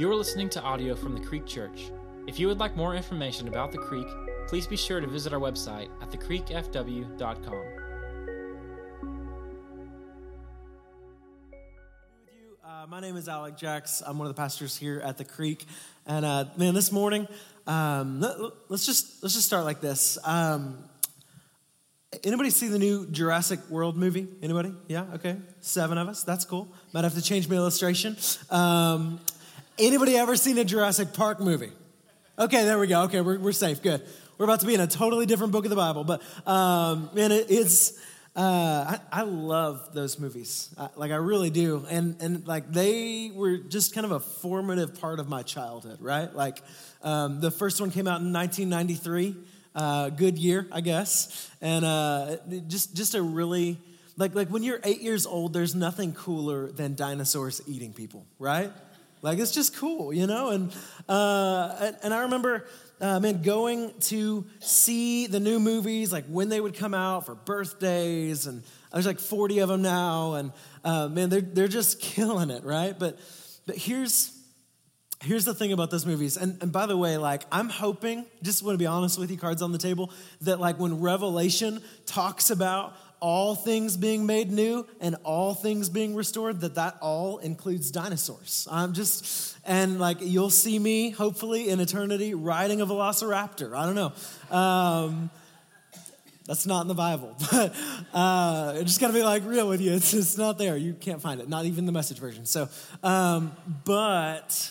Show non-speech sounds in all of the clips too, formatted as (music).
You are listening to audio from the Creek Church. If you would like more information about the Creek, please be sure to visit our website at thecreekfw.com. Uh, my name is Alec Jacks. I'm one of the pastors here at the Creek, and uh, man, this morning, um, let, us just let's just start like this. Um, anybody see the new Jurassic World movie? Anybody? Yeah. Okay. Seven of us. That's cool. Might have to change my illustration. Um, anybody ever seen a Jurassic Park movie? Okay, there we go. Okay, we're, we're safe. Good. We're about to be in a totally different book of the Bible, but um, man, it, it's. Uh, I, I, love those movies. I, like I really do, and and like they were just kind of a formative part of my childhood, right? Like um, the first one came out in 1993, uh, good year, I guess, and uh, just just a really like like when you're eight years old, there's nothing cooler than dinosaurs eating people, right? Like it's just cool, you know. And uh, and, I remember uh, man, going to see the new movies, like when they would come out for birthdays, and there's like 40 of them now, and uh, man, they're, they're just (laughs) killing it, right? But, but here's, here's the thing about those movies, and, and by the way, like I'm hoping, just want to be honest with you, cards on the table, that like when Revelation talks about all things being made new and all things being restored, that that all includes dinosaurs. I'm just, and like you'll see me hopefully in eternity riding a velociraptor. I don't know. Um, that's not in the Bible, (laughs) but uh, I just gotta be like real with you. It's just not there. You can't find it, not even the message version. So, um, but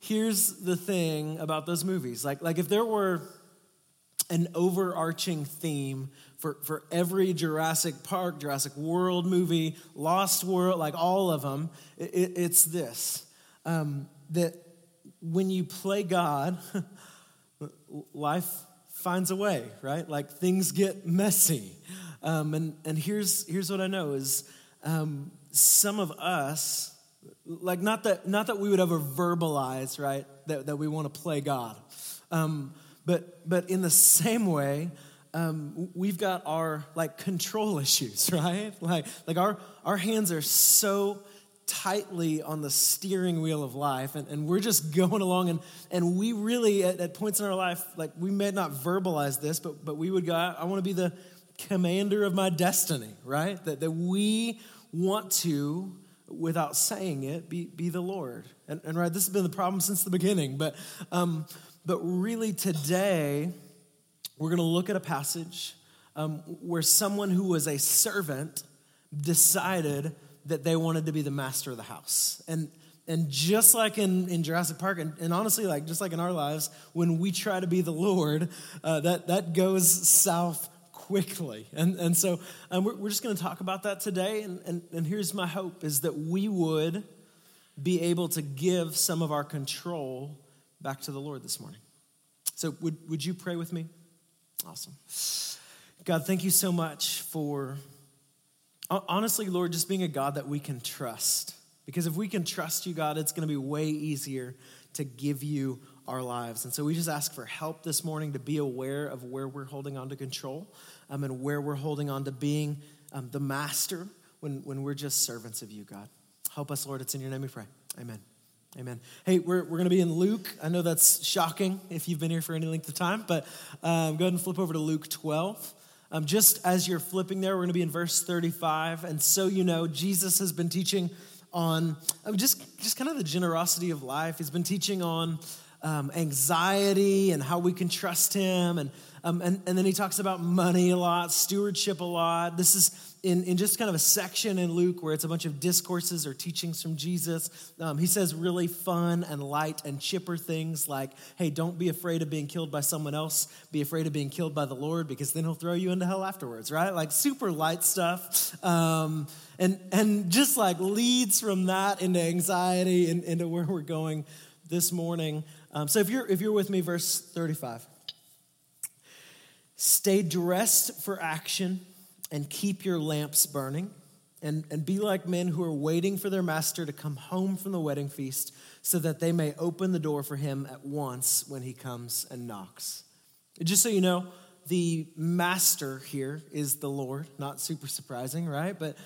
here's the thing about those movies. Like, like if there were an overarching theme for, for every Jurassic Park, Jurassic World movie, Lost World, like all of them, it, it's this um, that when you play God, (laughs) life finds a way, right? Like things get messy. Um, and and here's, here's what I know is um, some of us, like not that, not that we would ever verbalize, right, that, that we want to play God. Um, but, but in the same way, um, we've got our like control (laughs) issues, right? Like, like our, our hands are so tightly on the steering wheel of life and, and we're just (laughs) going along and, and we really at, at points in our life like we may not verbalize this but, but we would go i, I want to be the commander of my destiny right that, that we want to without saying it be, be the lord and, and right this has been the problem since the beginning but um, but really, today, we're going to look at a passage um, where someone who was a servant decided that they wanted to be the master of the house. And, and just like in, in Jurassic Park, and, and honestly, like just like in our lives, when we try to be the Lord, uh, that, that goes south quickly. And, and so um, we're, we're just going to talk about that today. And, and, and here's my hope is that we would be able to give some of our control back to the Lord this morning. So, would, would you pray with me? Awesome. God, thank you so much for, honestly, Lord, just being a God that we can trust. Because if we can trust you, God, it's going to be way easier to give you our lives. And so we just ask for help this morning to be aware of where we're holding on to control um, and where we're holding on to being um, the master when, when we're just servants of you, God. Help us, Lord. It's in your name we pray. Amen. Amen. Hey, we're, we're going to be in Luke. I know that's shocking if you've been here for any length of time, but um, go ahead and flip over to Luke 12. Um, just as you're flipping there, we're going to be in verse 35. And so you know, Jesus has been teaching on um, just, just kind of the generosity of life. He's been teaching on um, anxiety and how we can trust Him. And, um, and, and then he talks about money a lot, stewardship a lot. This is in, in just kind of a section in Luke where it's a bunch of discourses or teachings from Jesus, um, he says really fun and light and chipper things like, hey, don't be afraid of being killed by someone else. Be afraid of being killed by the Lord because then he'll throw you into hell afterwards, right? Like super light stuff. Um, and, and just like leads from that into anxiety and into where we're going this morning. Um, so if you're, if you're with me, verse 35. Stay dressed for action and keep your lamps burning. And, and be like men who are waiting for their master to come home from the wedding feast so that they may open the door for him at once when he comes and knocks. Just so you know, the master here is the Lord. Not super surprising, right? But,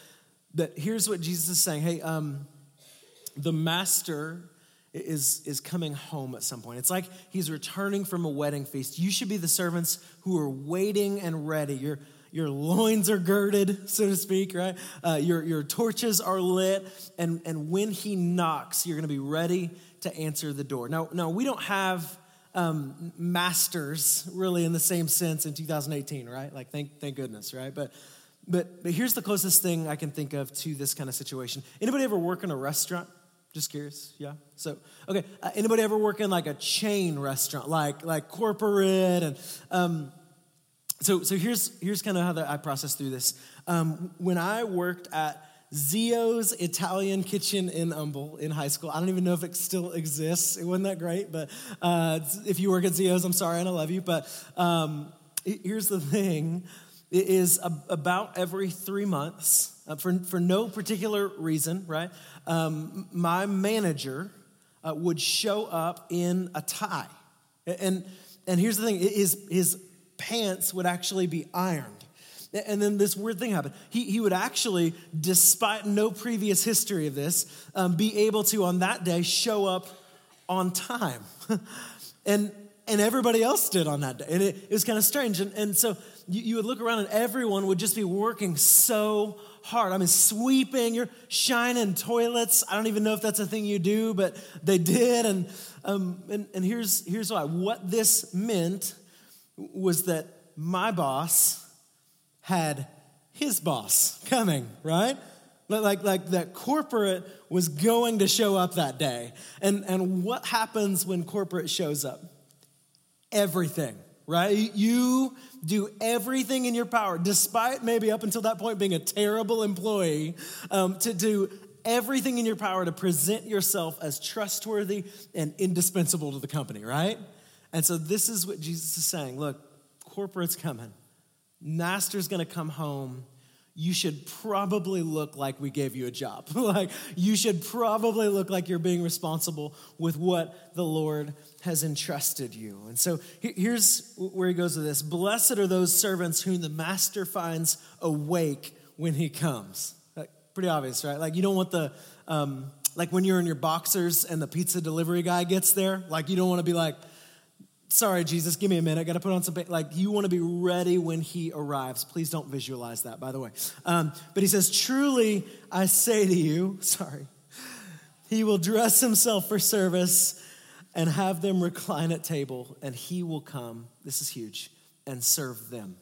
but here's what Jesus is saying Hey, um, the master is, is coming home at some point. It's like he's returning from a wedding feast. You should be the servants who are waiting and ready. Your, your loins are girded, so to speak, right? Uh, your, your torches are lit. And, and when he knocks, you're going to be ready to answer the door. Now, now we don't have um, masters really in the same sense in 2018, right? Like, thank, thank goodness, right? But, but, but here's the closest thing I can think of to this kind of situation. Anybody ever work in a restaurant? Just curious, yeah. So, okay, uh, anybody ever work in like a chain restaurant, like like corporate, and um, so so here's here's kind of how the, I process through this. Um, when I worked at Zio's Italian Kitchen in Humble in high school. I don't even know if it still exists. It wasn't that great, but uh, if you work at Zio's, I'm sorry and I love you. But um, here's the thing: it is about every three months. Uh, for, for no particular reason, right? Um, my manager uh, would show up in a tie. And, and here's the thing his, his pants would actually be ironed. And then this weird thing happened. He, he would actually, despite no previous history of this, um, be able to, on that day, show up on time. (laughs) and, and everybody else did on that day. And it, it was kind of strange. And, and so you, you would look around and everyone would just be working so hard. I mean, sweeping, you're shining toilets. I don't even know if that's a thing you do, but they did. And, um, and, and here's, here's why. What this meant was that my boss had his boss coming, right? Like, like that corporate was going to show up that day. And, and what happens when corporate shows up? Everything, right? You do everything in your power, despite maybe up until that point being a terrible employee, um, to do everything in your power to present yourself as trustworthy and indispensable to the company, right? And so this is what Jesus is saying. Look, corporate's coming. Master's gonna come home you should probably look like we gave you a job. (laughs) like, you should probably look like you're being responsible with what the Lord has entrusted you. And so here's where he goes with this Blessed are those servants whom the master finds awake when he comes. Like, pretty obvious, right? Like, you don't want the, um, like when you're in your boxers and the pizza delivery guy gets there, like, you don't want to be like, sorry, Jesus, give me a minute. I got to put on some, like, you want to be ready when he arrives. Please don't visualize that, by the way. Um, but he says, Truly, I say to you, (laughs) sorry, he will dress himself for service and have them recline at table, and he will come, this is huge, and serve them.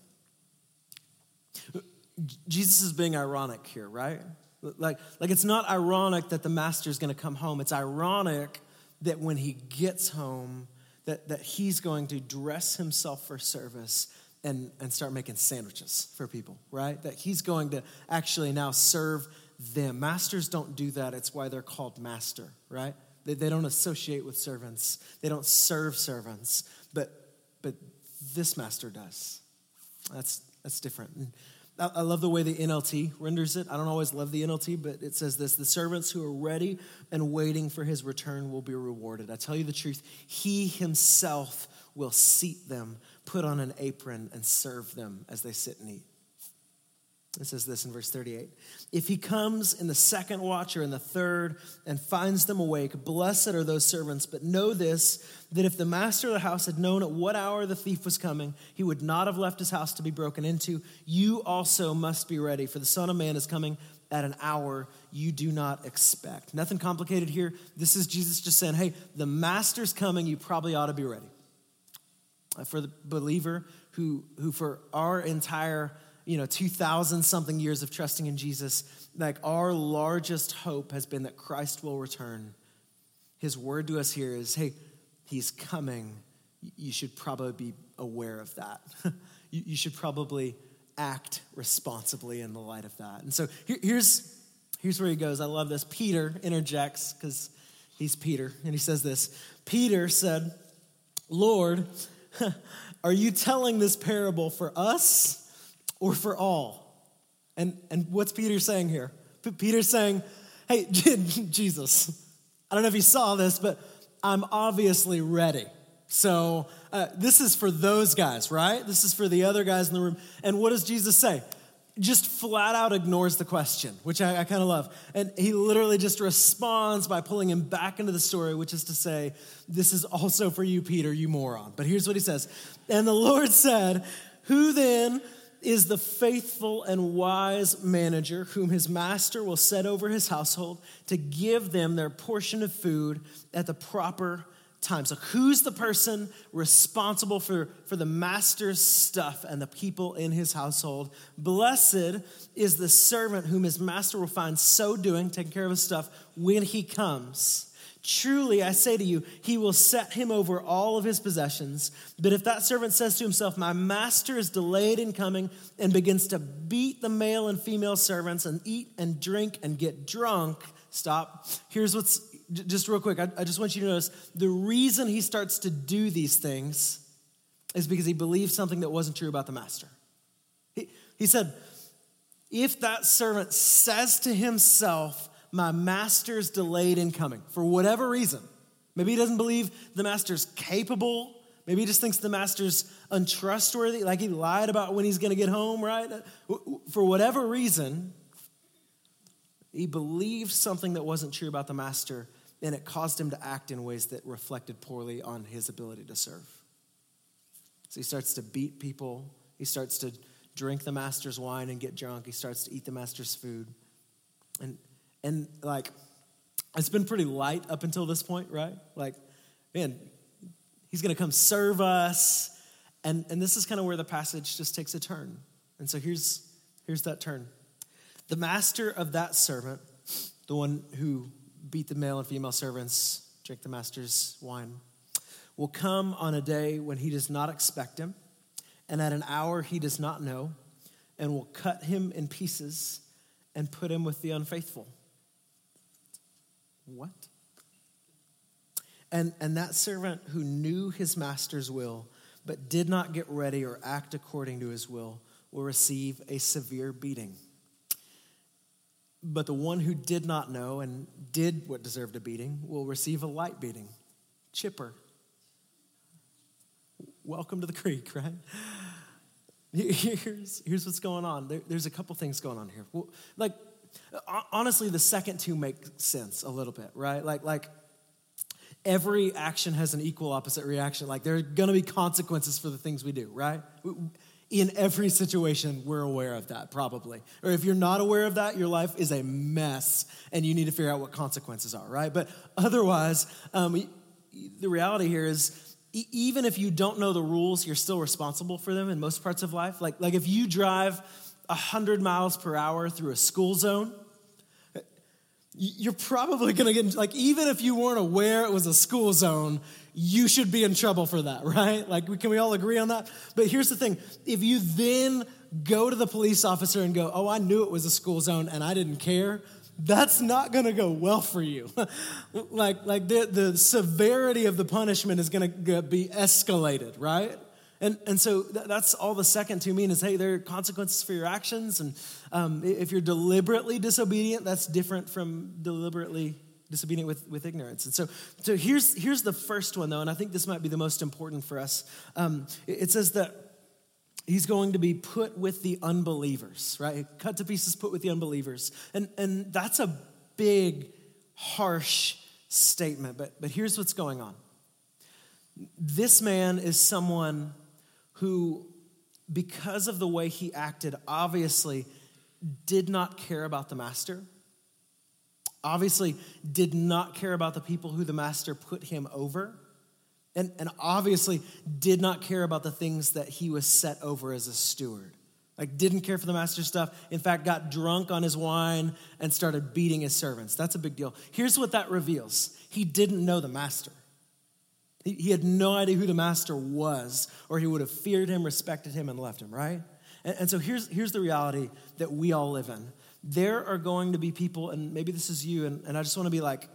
Jesus is being ironic here, right? Like, like it's not ironic that the master is going to come home. It's ironic that when he gets home, that, that he's going to dress himself for service and, and start making sandwiches for people, right? That he's going to actually now serve them. Masters don't do that. It's why they're called master, right? They, they don't associate with servants, they don't serve servants, but, but this master does. That's, that's different. I love the way the NLT renders it. I don't always love the NLT, but it says this The servants who are ready and waiting for his return will be rewarded. I tell you the truth, he himself will seat them, put on an apron, and serve them as they sit and eat. It says this in verse 38 If he comes in the second watch or in the third and finds them awake, blessed are those servants. But know this that if the master of the house had known at what hour the thief was coming, he would not have left his house to be broken into. You also must be ready, for the Son of Man is coming at an hour you do not expect. Nothing complicated here. This is Jesus just saying, hey, the master's coming, you probably ought to be ready. Uh, for the believer who, who for our entire you know 2000 something years of trusting in jesus like our largest hope has been that christ will return. His word to us here is hey he's coming. You should probably be aware of that. (laughs) You should probably act responsibly in the light of that. And so here's here's where he goes. I love this. Peter interjects because he's peter and he says this. Peter said lord (laughs) are you telling this parable for us or for all. And, and what's Peter saying here? Peter's saying, hey, (laughs) Jesus, I don't know if you saw this, but I'm obviously ready. So uh, this is for those guys, right? This is for the other guys in the room. And what does Jesus say? just flat out ignores the question, which I, I kind of love. And he literally just responds by pulling him back into the story, which is to say, This is also for you, Peter, you moron. But here's what he says And the Lord said, Who then is the faithful and wise manager whom his master will set over his household to give them their portion of food at the proper time. So, who's the person responsible for, for the master's stuff and the people in his household? Blessed is the servant whom his master will find so doing, taking care of his stuff, when he comes. Truly, I say to you, he will set him over all of his possessions. But if that servant says to himself, My master is delayed in coming, and begins to beat the male and female servants and eat and drink and get drunk, stop. Here's what's just real quick, I, just want you to notice the reason he starts to do these things is because he believes something that wasn't true about the master. He, he said, If that servant says to himself, My master's delayed in coming, for whatever reason, maybe he doesn't believe the master's capable, maybe he just thinks the master's untrustworthy, like he lied about when he's gonna get home, right? For whatever reason, he believed something that wasn't true about the master and it caused him to act in ways that reflected poorly on his ability to serve. So he starts to beat people, he starts to drink the master's wine and get drunk, he starts to eat the master's food. And and like it's been pretty light up until this point, right? Like, man, he's gonna come serve us. And, and this is kind of where the passage just takes a turn. And so here's, here's that turn. The master of that servant, the one who beat the male and female servants, drink the master's wine, will come on a day when he does not expect him, and at an hour he does not know, and will cut him in pieces and put him with the unfaithful. What? And, and that servant who knew his master's will, but did not get ready or act according to his will, will receive a severe beating. But the one who did not know and did what deserved a beating will receive a light beating. Chipper. Welcome to the creek, (laughs) right? Here's, here's what's going on. There, there's a couple things going on here. Well, like, honestly, the second two make sense a little bit, right? Like, like every action has an equal opposite reaction. Like, there are going to be consequences for the things we do, right? in every situation, we're aware of that, probably. Or if you're not aware of that, your life is a mess and you need to figure out what consequences are, right? But otherwise, um, the reality here is even if you don't know the rules, you're still responsible for them in most parts of life. Like, like if you drive 100 miles per hour through a school zone, you're probably gonna get, like, even if you weren't aware it was a school zone, you should be in trouble for that, (laughs) right? Like, can we all agree on that? But here's the thing if you then go to the police officer and go, oh, I knew it was a school zone and I didn't care, that's not going to go well for you. (laughs) like, like the, the severity of the punishment is going to be escalated, right? And, and so that's all the second two mean is hey, there are consequences for your actions. And um, if you're deliberately disobedient, that's different from deliberately disobedient with, with ignorance. And so, so here's, here's the first one, though, and I think this might be the most important for us. Um, it says that he's going to be put with the unbelievers, right? Cut to pieces, put with the unbelievers. And, and that's a big, harsh statement, but, but here's what's going on. This man is someone who, because of the way he acted, obviously did not care about the master obviously did not care about the people who the master put him over, and, and obviously did not care about the things that he was set over as a steward. Like, didn't care for the master stuff. In fact, got drunk on his wine and started beating his servants. That's a big deal. Here's what that reveals he didn't know the master. He, had no idea who the master was, or he would have feared him, respected him, and left him, right? And, and so here's, here's the reality that we all live in there are going to be people, and maybe this is you, and, and I just want to be like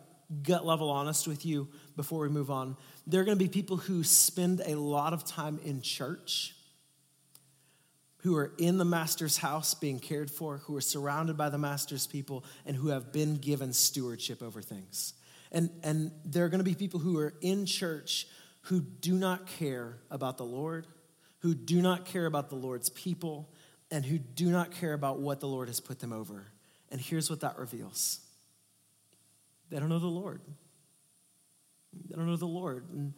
gut level honest with you before we move on. There are going to be people who spend a lot of time in church, who are in the master's house being cared for, who are surrounded by the master's people, and who have been given stewardship over things. And, and there are going to be people who are in church who do not care about the Lord, who do not care about the Lord's people, and who do not care about what the Lord has put them over. And here's what that reveals they don't know the Lord. They don't know the Lord. And,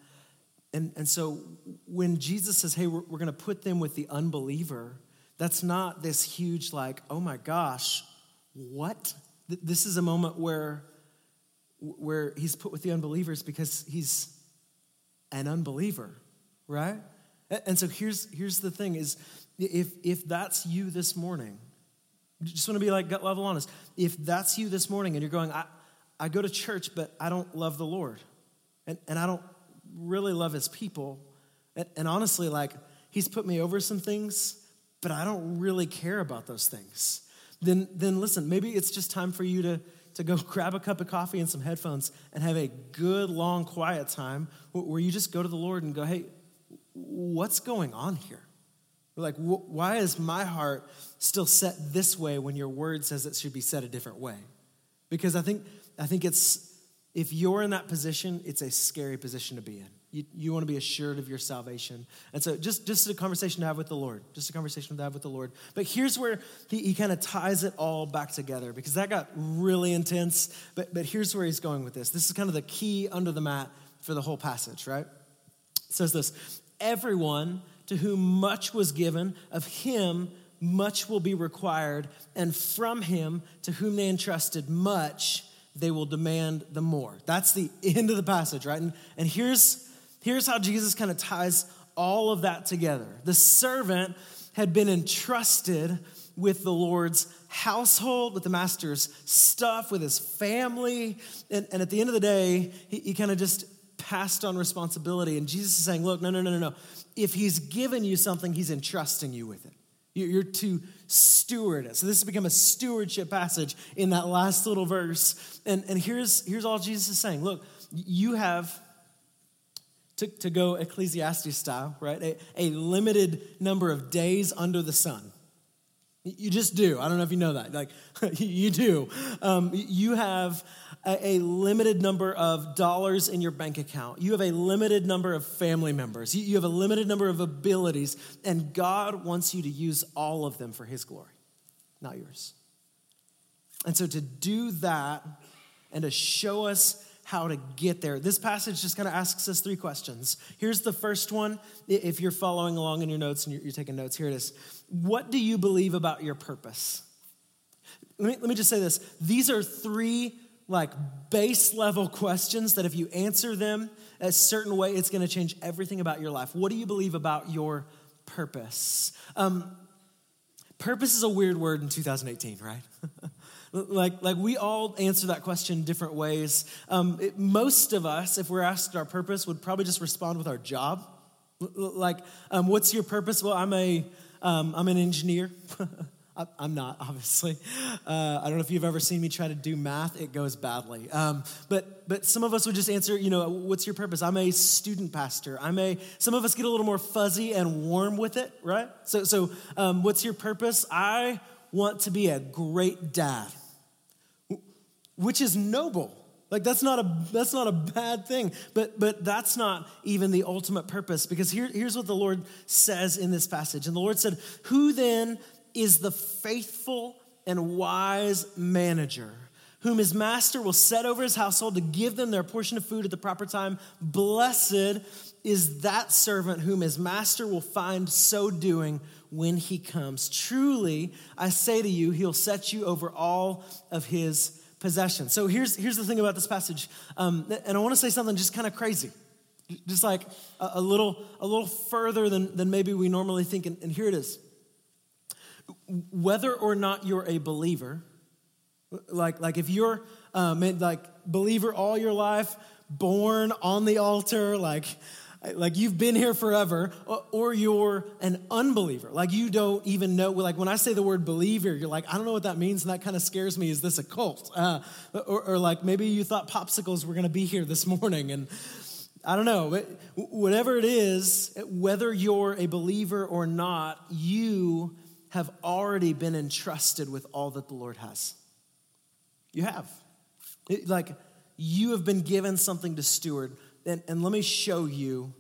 and, and so when Jesus says, hey, we're, we're going to put them with the unbeliever, that's not this huge, like, oh my gosh, what? This is a moment where, where he's put with the unbelievers because he's an unbeliever, right? And so here's, here's the thing is if, if that's you this morning, just want to be like gut level honest. If that's you this morning and you're going, I, I go to church, but I don't love the Lord, and, and I don't really love his people, and, and honestly, like, he's put me over some things, but I don't really care about those things, then, then listen, maybe it's just time for you to, to go (laughs) grab a cup of coffee and some headphones and have a good, long, quiet time where you just go to the Lord and go, hey, what's going on here? Like, wh- why is my heart still set this way when your word says it should be set a different way? Because I think, I think it's, if you're in that position, it's a scary position to be in. You, you want to be assured of your salvation. And so, just, just a conversation to have with the Lord, just a conversation to have with the Lord. But here's where he, he kind of ties it all back together because that got really intense. But, but here's where he's going with this. This is kind of the key under the mat for the whole passage, right? It says this Everyone to whom much was given, of him much will be required, and from him to whom they entrusted much, they will demand the more. That's the end of the passage, right? And, and here's, here's how Jesus kind of ties all of that together. The servant had been entrusted with the Lord's household, with the master's stuff, with his family. And, and at the end of the day, he, he kind of just passed on responsibility. And Jesus is saying, Look, no, no, no, no, no. If he's given you something, he's entrusting you with it. You're to steward it. So this has become a stewardship passage in that last little verse. And, and here's, here's all Jesus is saying. Look, you have, to, to go Ecclesiastes style, right? A, a limited number of days under the sun. You just do. I don't know if you know that. Like, (laughs) you do. Um, you have a, a, limited number of dollars in your bank account. You have a limited number of family members. You, you have a limited number of abilities. And God wants you to use all of them for His glory, not yours. And so to do that and to show us how to get there. This passage just kind of asks us three questions. Here's the first one. If you're following along in your notes and you're, taking notes, here it is. What do you believe about your purpose? Let me, let me just say this. These are three like base level questions that if you answer them a certain way, it's going to change everything about your life. What do you believe about your purpose? Um, purpose is a weird word in 2018, right? (laughs) like, like we all answer that question different ways. Um, it, most of us, if we're asked our purpose, would probably just respond with our job. Like, um, what's your purpose? Well, I'm a, am um, an engineer. (laughs) I'm not, obviously. Uh, I don't know if you've ever seen me try to do math, it goes badly. Um, but, but some of us would just answer, you know, what's your purpose? I'm a student pastor. I'm a, some of us get a little more fuzzy and warm with it, right? So, so um, what's your purpose? I want to be a great dad, which is noble. Like that's not a that's not a bad thing, but but that's not even the ultimate purpose because here, here's what the Lord says in this passage. And the Lord said, Who then is the faithful and wise manager, whom his master will set over his household to give them their portion of food at the proper time. Blessed is that servant whom his master will find so doing when he comes. Truly, I say to you, he'll set you over all of his possessions. So here's, here's the thing about this passage, um, and I want to say something just kind of crazy. Just like a, a, little, a little further than, than maybe we normally think, and, and here it is whether or not you're a believer, like, like if you're um, like believer all your life, born on the altar, like, like you've been here forever, or you're an unbeliever, like you don't even know. Like when I say the word believer, you're like, I don't know what that means, and that kind of scares me. Is this a cult? Uh, or, or like maybe you thought popsicles were going to be here this morning, and I don't know. Whatever it is, whether you're a believer or not, you have already been entrusted with all that the Lord has. You have. It, like, you have been given something to steward. And, and let me show you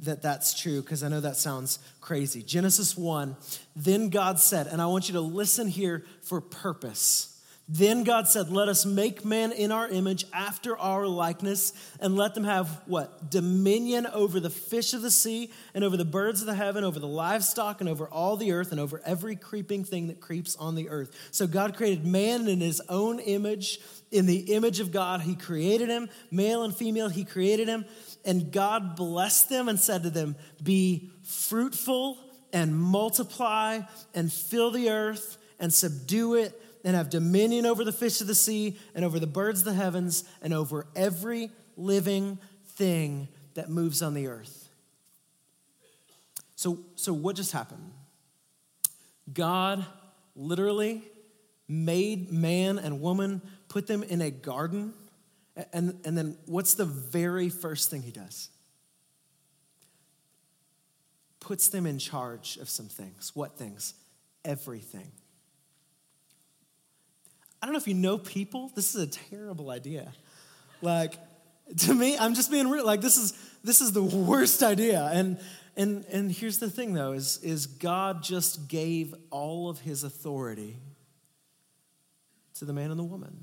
that that's true because I know that sounds crazy. Genesis 1 Then God said, and I want you to listen here for purpose. Then God said, Let us make man in our image after our likeness, and let them have what? Dominion over the fish of the sea, and over the birds of the heaven, over the livestock, and over all the earth, and over every creeping thing that creeps on the earth. So God created man in his own image. In the image of God, he created him. Male and female, he created him. And God blessed them and said to them, Be fruitful and multiply and fill the earth and subdue it and have dominion over the fish of the sea and over the birds of the heavens and over every living thing that moves on the earth. So, so what just happened? God literally made man and woman, put them in a garden, and, and then what's the very first thing he does? Puts them in charge of some things. What things? Everything. I don't know if you know people. This is a terrible idea. Like, to me, I'm just being real. Like, this is this is the worst idea. And and and here's the thing though, is, is God just gave all of his authority to the man and the woman.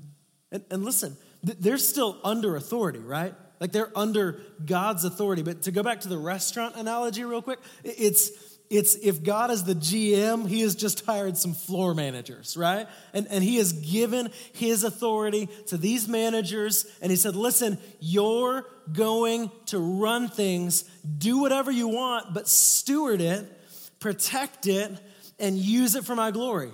And, and listen, they're still under authority, right? Like they're under God's authority. But to go back to the restaurant analogy real quick, it's it's if God is the GM, he has just hired some floor managers, right? And, and he has given his authority to these managers. And he said, listen, you're going to run things, do whatever you want, but steward it, protect it, and use it for my glory.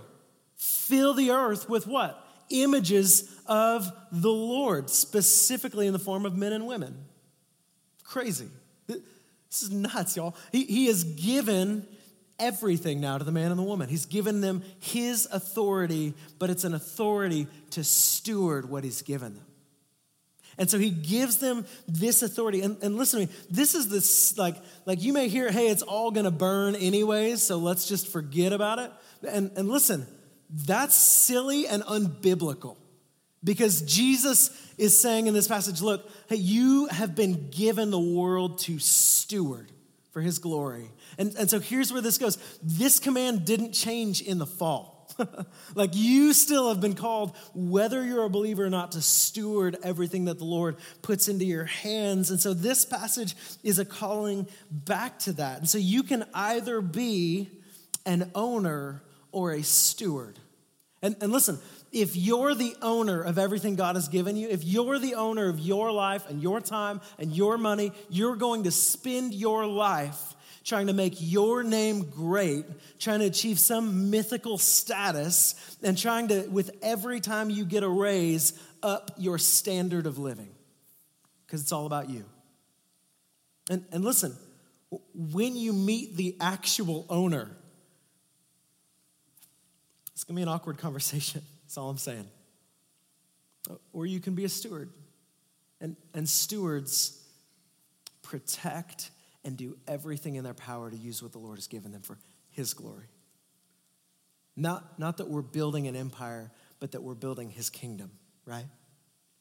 Fill the earth with what? Images of the Lord, specifically in the form of men and women. Crazy. This is nuts, y'all. He, he has given everything now to the man and the woman. He's given them his authority, but it's an authority to steward what he's given them. And so he gives them this authority. And, and listen to me, this is this, like, like you may hear, hey, it's all gonna burn anyways, so let's just forget about it. And, and listen, that's silly and unbiblical. Because Jesus is saying in this passage, look, hey, you have been given the world to steward for his glory. And, and so here's where this goes this command didn't change in the fall. (laughs) like you still have been called, whether you're a believer or not, to steward everything that the Lord puts into your hands. And so this passage is a calling back to that. And so you can either be an owner or a steward. And, and listen, if you're the owner of everything God has given you, if you're the owner of your life and your time and your money, you're going to spend your life trying to make your name great, trying to achieve some mythical status, and trying to, with every time you get a raise, up your standard of living. Because it's all about you. And, and listen, when you meet the actual owner, it's gonna be an awkward conversation. (laughs) That's all I'm saying. Or you can be a steward. And, and stewards protect and do everything in their power to use what the Lord has given them for His glory. Not, not that we're building an empire, but that we're building His kingdom, right?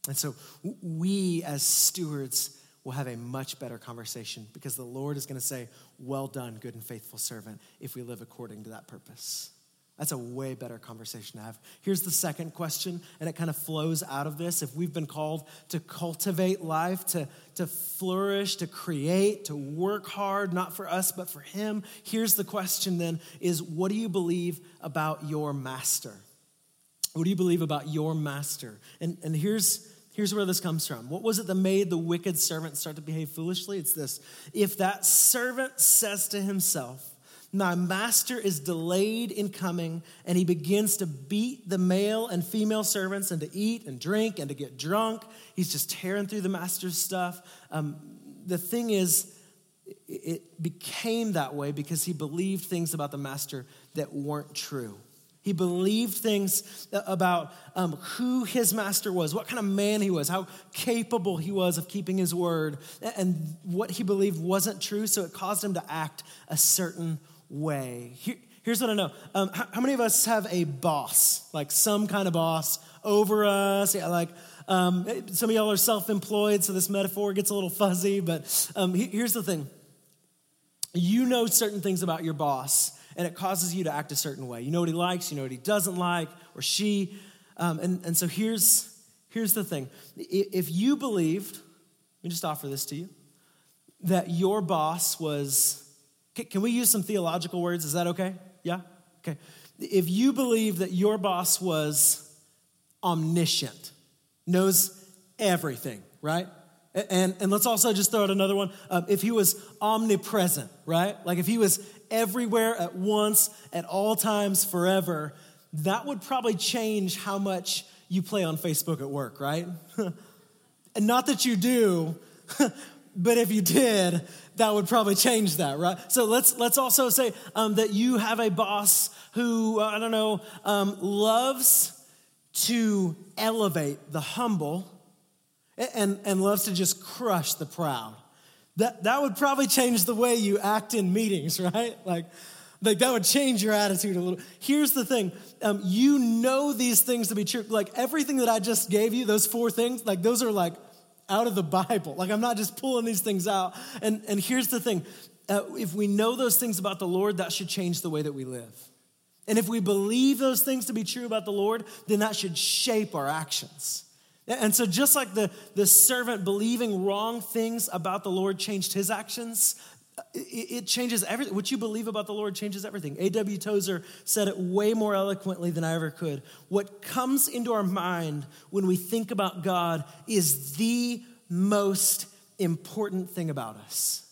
And so we as stewards will have a much better conversation because the Lord is going to say, Well done, good and faithful servant, if we live according to that purpose. That's a way better conversation to have. Here's the second question, and it kind of flows out of this. If we've been called to cultivate life, to, to flourish, to create, to work hard, not for us, but for Him, here's the question then is what do you believe about your master? What do you believe about your master? And, and here's, here's where this comes from. What was it that made the wicked servant start to behave foolishly? It's this if that servant says to himself, my master is delayed in coming, and he begins to beat the male and female servants and to eat and drink and to get drunk. He's just tearing through the master's stuff. Um, the thing is, it became that way because he believed things about the master that weren't true. He believed things about um, who his master was, what kind of man he was, how capable he was of keeping his word, and what he believed wasn't true, so it caused him to act a certain way. Here, here's what I know. Um, how, how, many of us have a boss, like some kind of boss over us? Yeah, like um, some of y'all are self employed, so this metaphor gets a little fuzzy, but um, here's the thing you know certain things about your boss and it causes you to act a certain way. You know what he likes, you know what he doesn't like, or she. Um, and, and so here's, here's the thing if you believed, let me just offer this to you, that your boss was, can we use some theological words? Is that okay? Yeah? Okay. If you believe that your boss was omniscient, knows everything, right? And, and let's also just throw out another one. Um, if he was omnipresent, right? Like if he was everywhere at once, at all times, forever, that would probably change how much you play on Facebook at work, right? (laughs) and not that you do, (laughs) but if you did, that would probably change that, right? So let's let's also say um, that you have a boss who uh, I don't know um, loves to elevate the humble and, and loves to just crush the proud. That, that would probably change the way you act in meetings, (laughs) right? Like, like that would change your attitude a little. Here's the thing um, you know these things to be true. Like everything that I just gave you, those four things, like those are like out of the Bible. Like I'm not just pulling these things out. And, and here's the thing uh, if we know those things about the Lord, that should change the way that we live. And if we believe those things to be true about the Lord, then that should shape our actions. And so, just like the, the servant believing wrong things about the Lord changed his actions, it, changes everything. What you believe about the Lord changes everything. A.W. Tozer said it way more eloquently than I ever could. What comes into our mind when we think about God is the most important thing about us.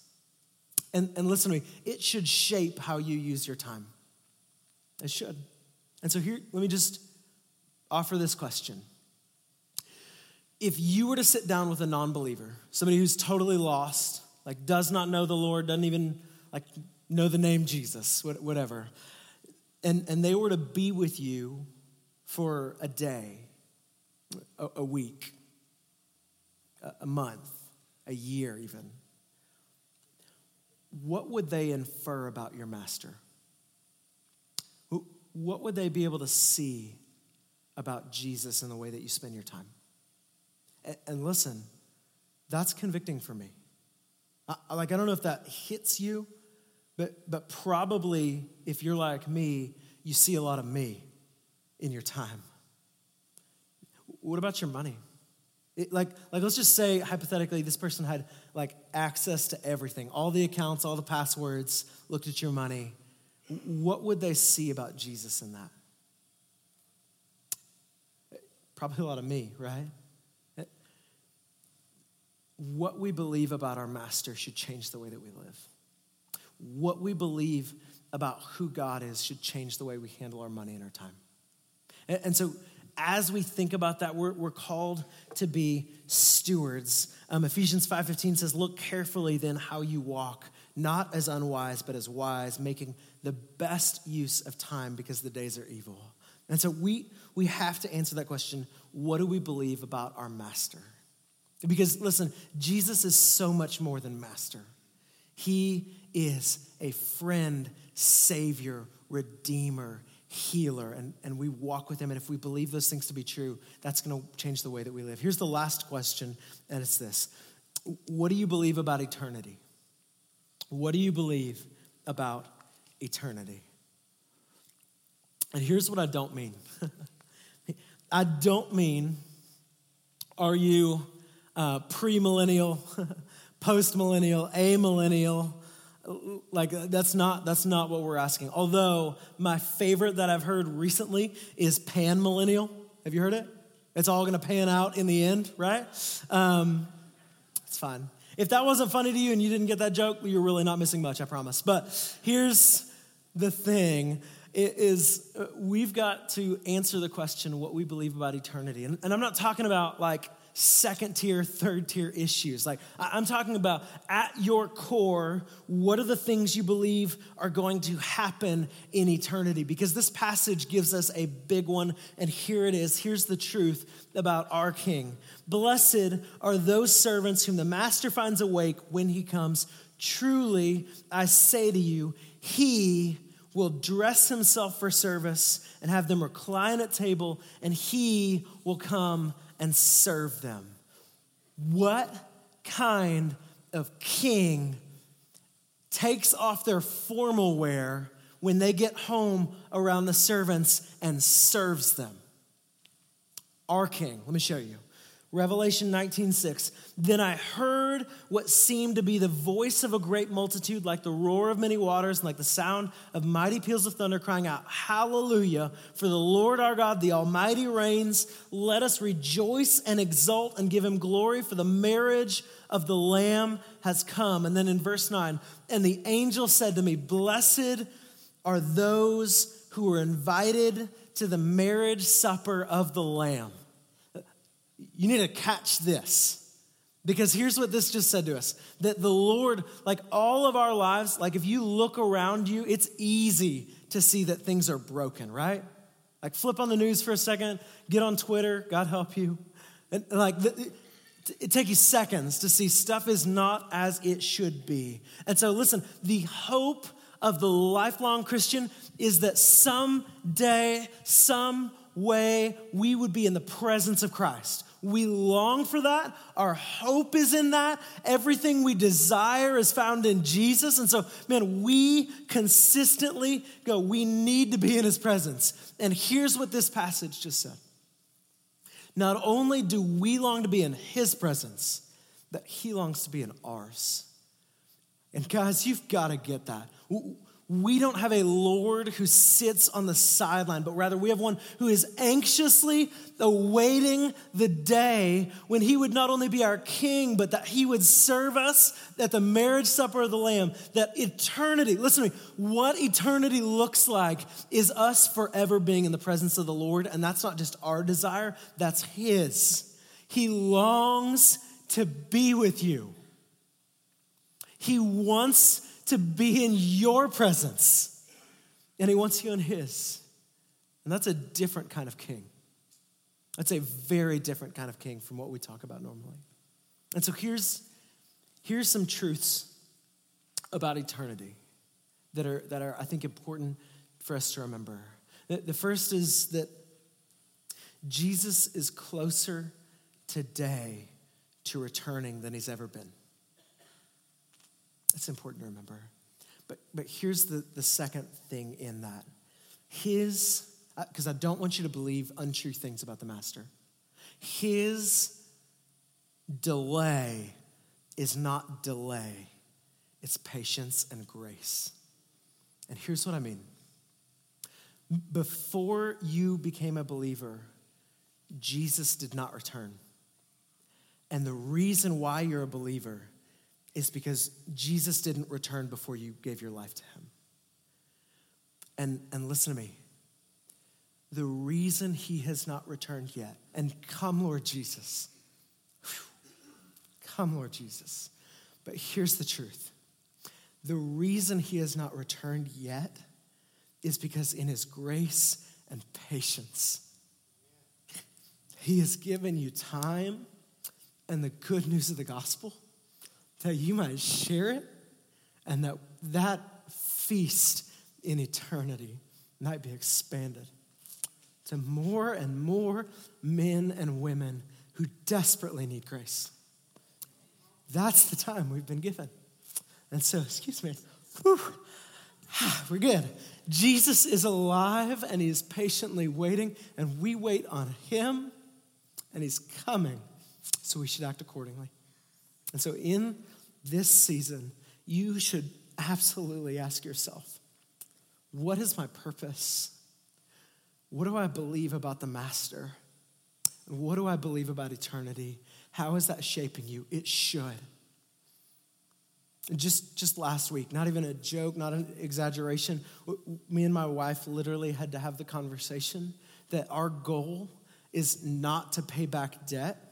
And, and listen to me, it should shape how you use your time. It should. And so, here, let me just offer this question if you were to sit down with a non-believer, somebody who's totally lost, like does not know the Lord, doesn't even like know the name Jesus, whatever, and, and they were to be with you for a day, a, a week, a, a month, a year even, what would they infer about your master? What would they be able to see about Jesus in the way that you spend your time? And listen, that's convicting for me. I, like, I don't know if that hits you, but, but probably if you're like me, you see a lot of me in your time. What about your money? It, like, like, let's just say hypothetically, this person had like access to everything, all the accounts, all the passwords, looked at your money. What would they see about Jesus in that? Probably a lot of me, right? What we believe about our master should change the way that we live. What we believe about who God is should change the way we handle our money and our time. And, and so, as we think about that, we're, we're called to be stewards. Um, Ephesians 5.15 says, Look carefully then how you walk, not as unwise, but as wise, making the best use of time because the days are evil. And so we, we have to answer that question what do we believe about our master? Because listen, Jesus is so much more than master. He is a friend, savior, redeemer, healer, and, and we walk with him. And if we believe those things to be true, that's going to change the way that we live. Here's the last question, and it's this What do you believe about eternity? What do you believe about eternity? And here's what I don't mean (laughs) I don't mean, are you uh, premillennial, (laughs) postmillennial, amillennial. Like that's not that's not what we're asking. Although my favorite that I've heard recently is panmillennial. Have you heard it? It's all going to pan out in the end, right? Um, it's fine. If that wasn't funny to you and you didn't get that joke, you're really not missing much, I promise. But here's the thing is uh, we've got to answer the question what we believe about eternity. And, and I'm not talking about like second tier, third tier issues. Like, I'm talking about at your core, what are the things you believe are going to happen in eternity? Because this passage gives us a big one, and here it is. Here's the truth about our King. Blessed are those servants whom the master finds awake when he comes. Truly, I say to you, he will dress himself for service and have them recline at table, and he will come and serve them. What kind of king takes off their formal wear when they get home around the servants and serves them. Our king, let me show you. Revelation 19:6 Then I heard what seemed to be the voice of a great multitude like the roar of many waters and like the sound of mighty peals of thunder crying out hallelujah! For the Lord our God the almighty reigns. Let us rejoice and exult and give him glory for the marriage of the lamb has come and then in verse 9 and the angel said to me blessed are those who are invited to the marriage supper of the lamb you need to catch this. Because here's what this just said to us that the Lord, like all of our lives, like if you look around you, it's easy to see that things are broken, right? Like flip on the news for a second, get on Twitter, God help you. And like it takes you seconds to see stuff is not as it should be. And so listen, the hope of the lifelong Christian is that someday, some way, we would be in the presence of Christ. We long for that. Our hope is in that. Everything we desire is found in Jesus. And so, man, we consistently go, we need to be in his presence. And here's what this passage just said Not only do we long to be in his presence, but he longs to be in ours. And guys, you've got to get that we don't have a Lord who sits on the sideline, but rather we have one who is anxiously awaiting the day when he would not only be our king, but that he would serve us at the marriage supper of the Lamb. That eternity, listen to me, what eternity looks like is us forever being in the presence of the Lord. And that's not just our desire, that's his. He longs to be with you. He wants to be in your presence, and He wants you in His. And that's a different kind of king. That's a very different kind of king from what we talk about normally. And so here's, here's some truths about eternity that are, that are, I think, important for us to remember. The, the first is that Jesus is closer today to returning than he's ever been. It's important to remember. But, but here's the, the second thing in that His, because uh, I don't want you to believe untrue things about the Master, His delay is not delay, it's patience and grace. And here's what I mean before you became a believer, Jesus did not return. And the reason why you're a believer is because Jesus didn't return before you gave your life to him. And, and listen to me. The reason he has not returned yet, and come, Lord Jesus. Come, Lord Jesus. But here's the truth the reason he has not returned yet is because in his grace and patience, he has given you time and the good news of the gospel that you might share it and that that feast in eternity might be expanded to more and more men and women who desperately need grace. That's the time we've been given. And so, excuse me, whew, ah, we're good. Jesus is alive and he is patiently waiting, and we wait on him, and he's coming. So we should act accordingly. And so, in this season, you should absolutely ask yourself what is my purpose? What do I believe about the Master? What do I believe about eternity? How is that shaping you? It should. Just, just last week, not even a joke, not an exaggeration, me and my wife literally had to have the conversation that our goal is not to pay back debt,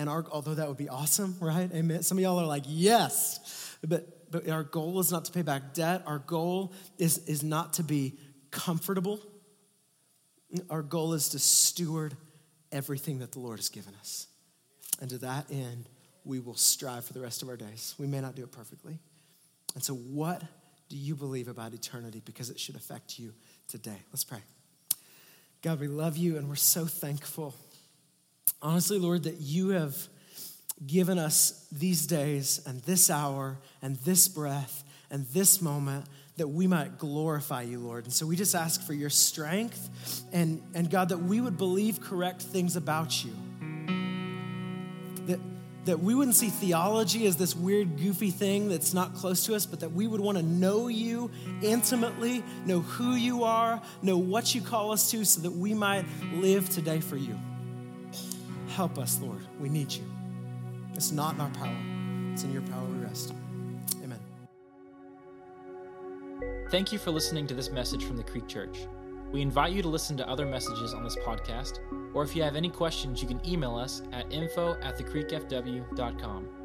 and our, although that would be awesome, (laughs) right? Amen. Some of y'all are like, yes. But, but our goal is not to pay back debt. Our goal is, is not to be comfortable. Our goal is to steward everything that the Lord has given us. And to that end, we will strive for the rest of our days. We may not do it perfectly. And so, what do you believe about eternity? Because it should affect you today. Let's pray. God, we love you and we're so thankful honestly, Lord, that you have given us these days and this hour and this breath and this moment that we might glorify you, Lord. And so we just ask for your strength and, and God, that we would believe correct things about you. That, that we wouldn't see theology as this weird, goofy thing that's not close to us, but that we would want to know you intimately, know who you are, know what you call us to, so that we might live today for you. Help us, Lord. We need you. It's not in our power, it's in your power we rest. Amen. Thank you for listening to this message from the Creek Church. We invite you to listen to other messages on this podcast, or if you have any questions, you can email us at info at thecreekfw.com.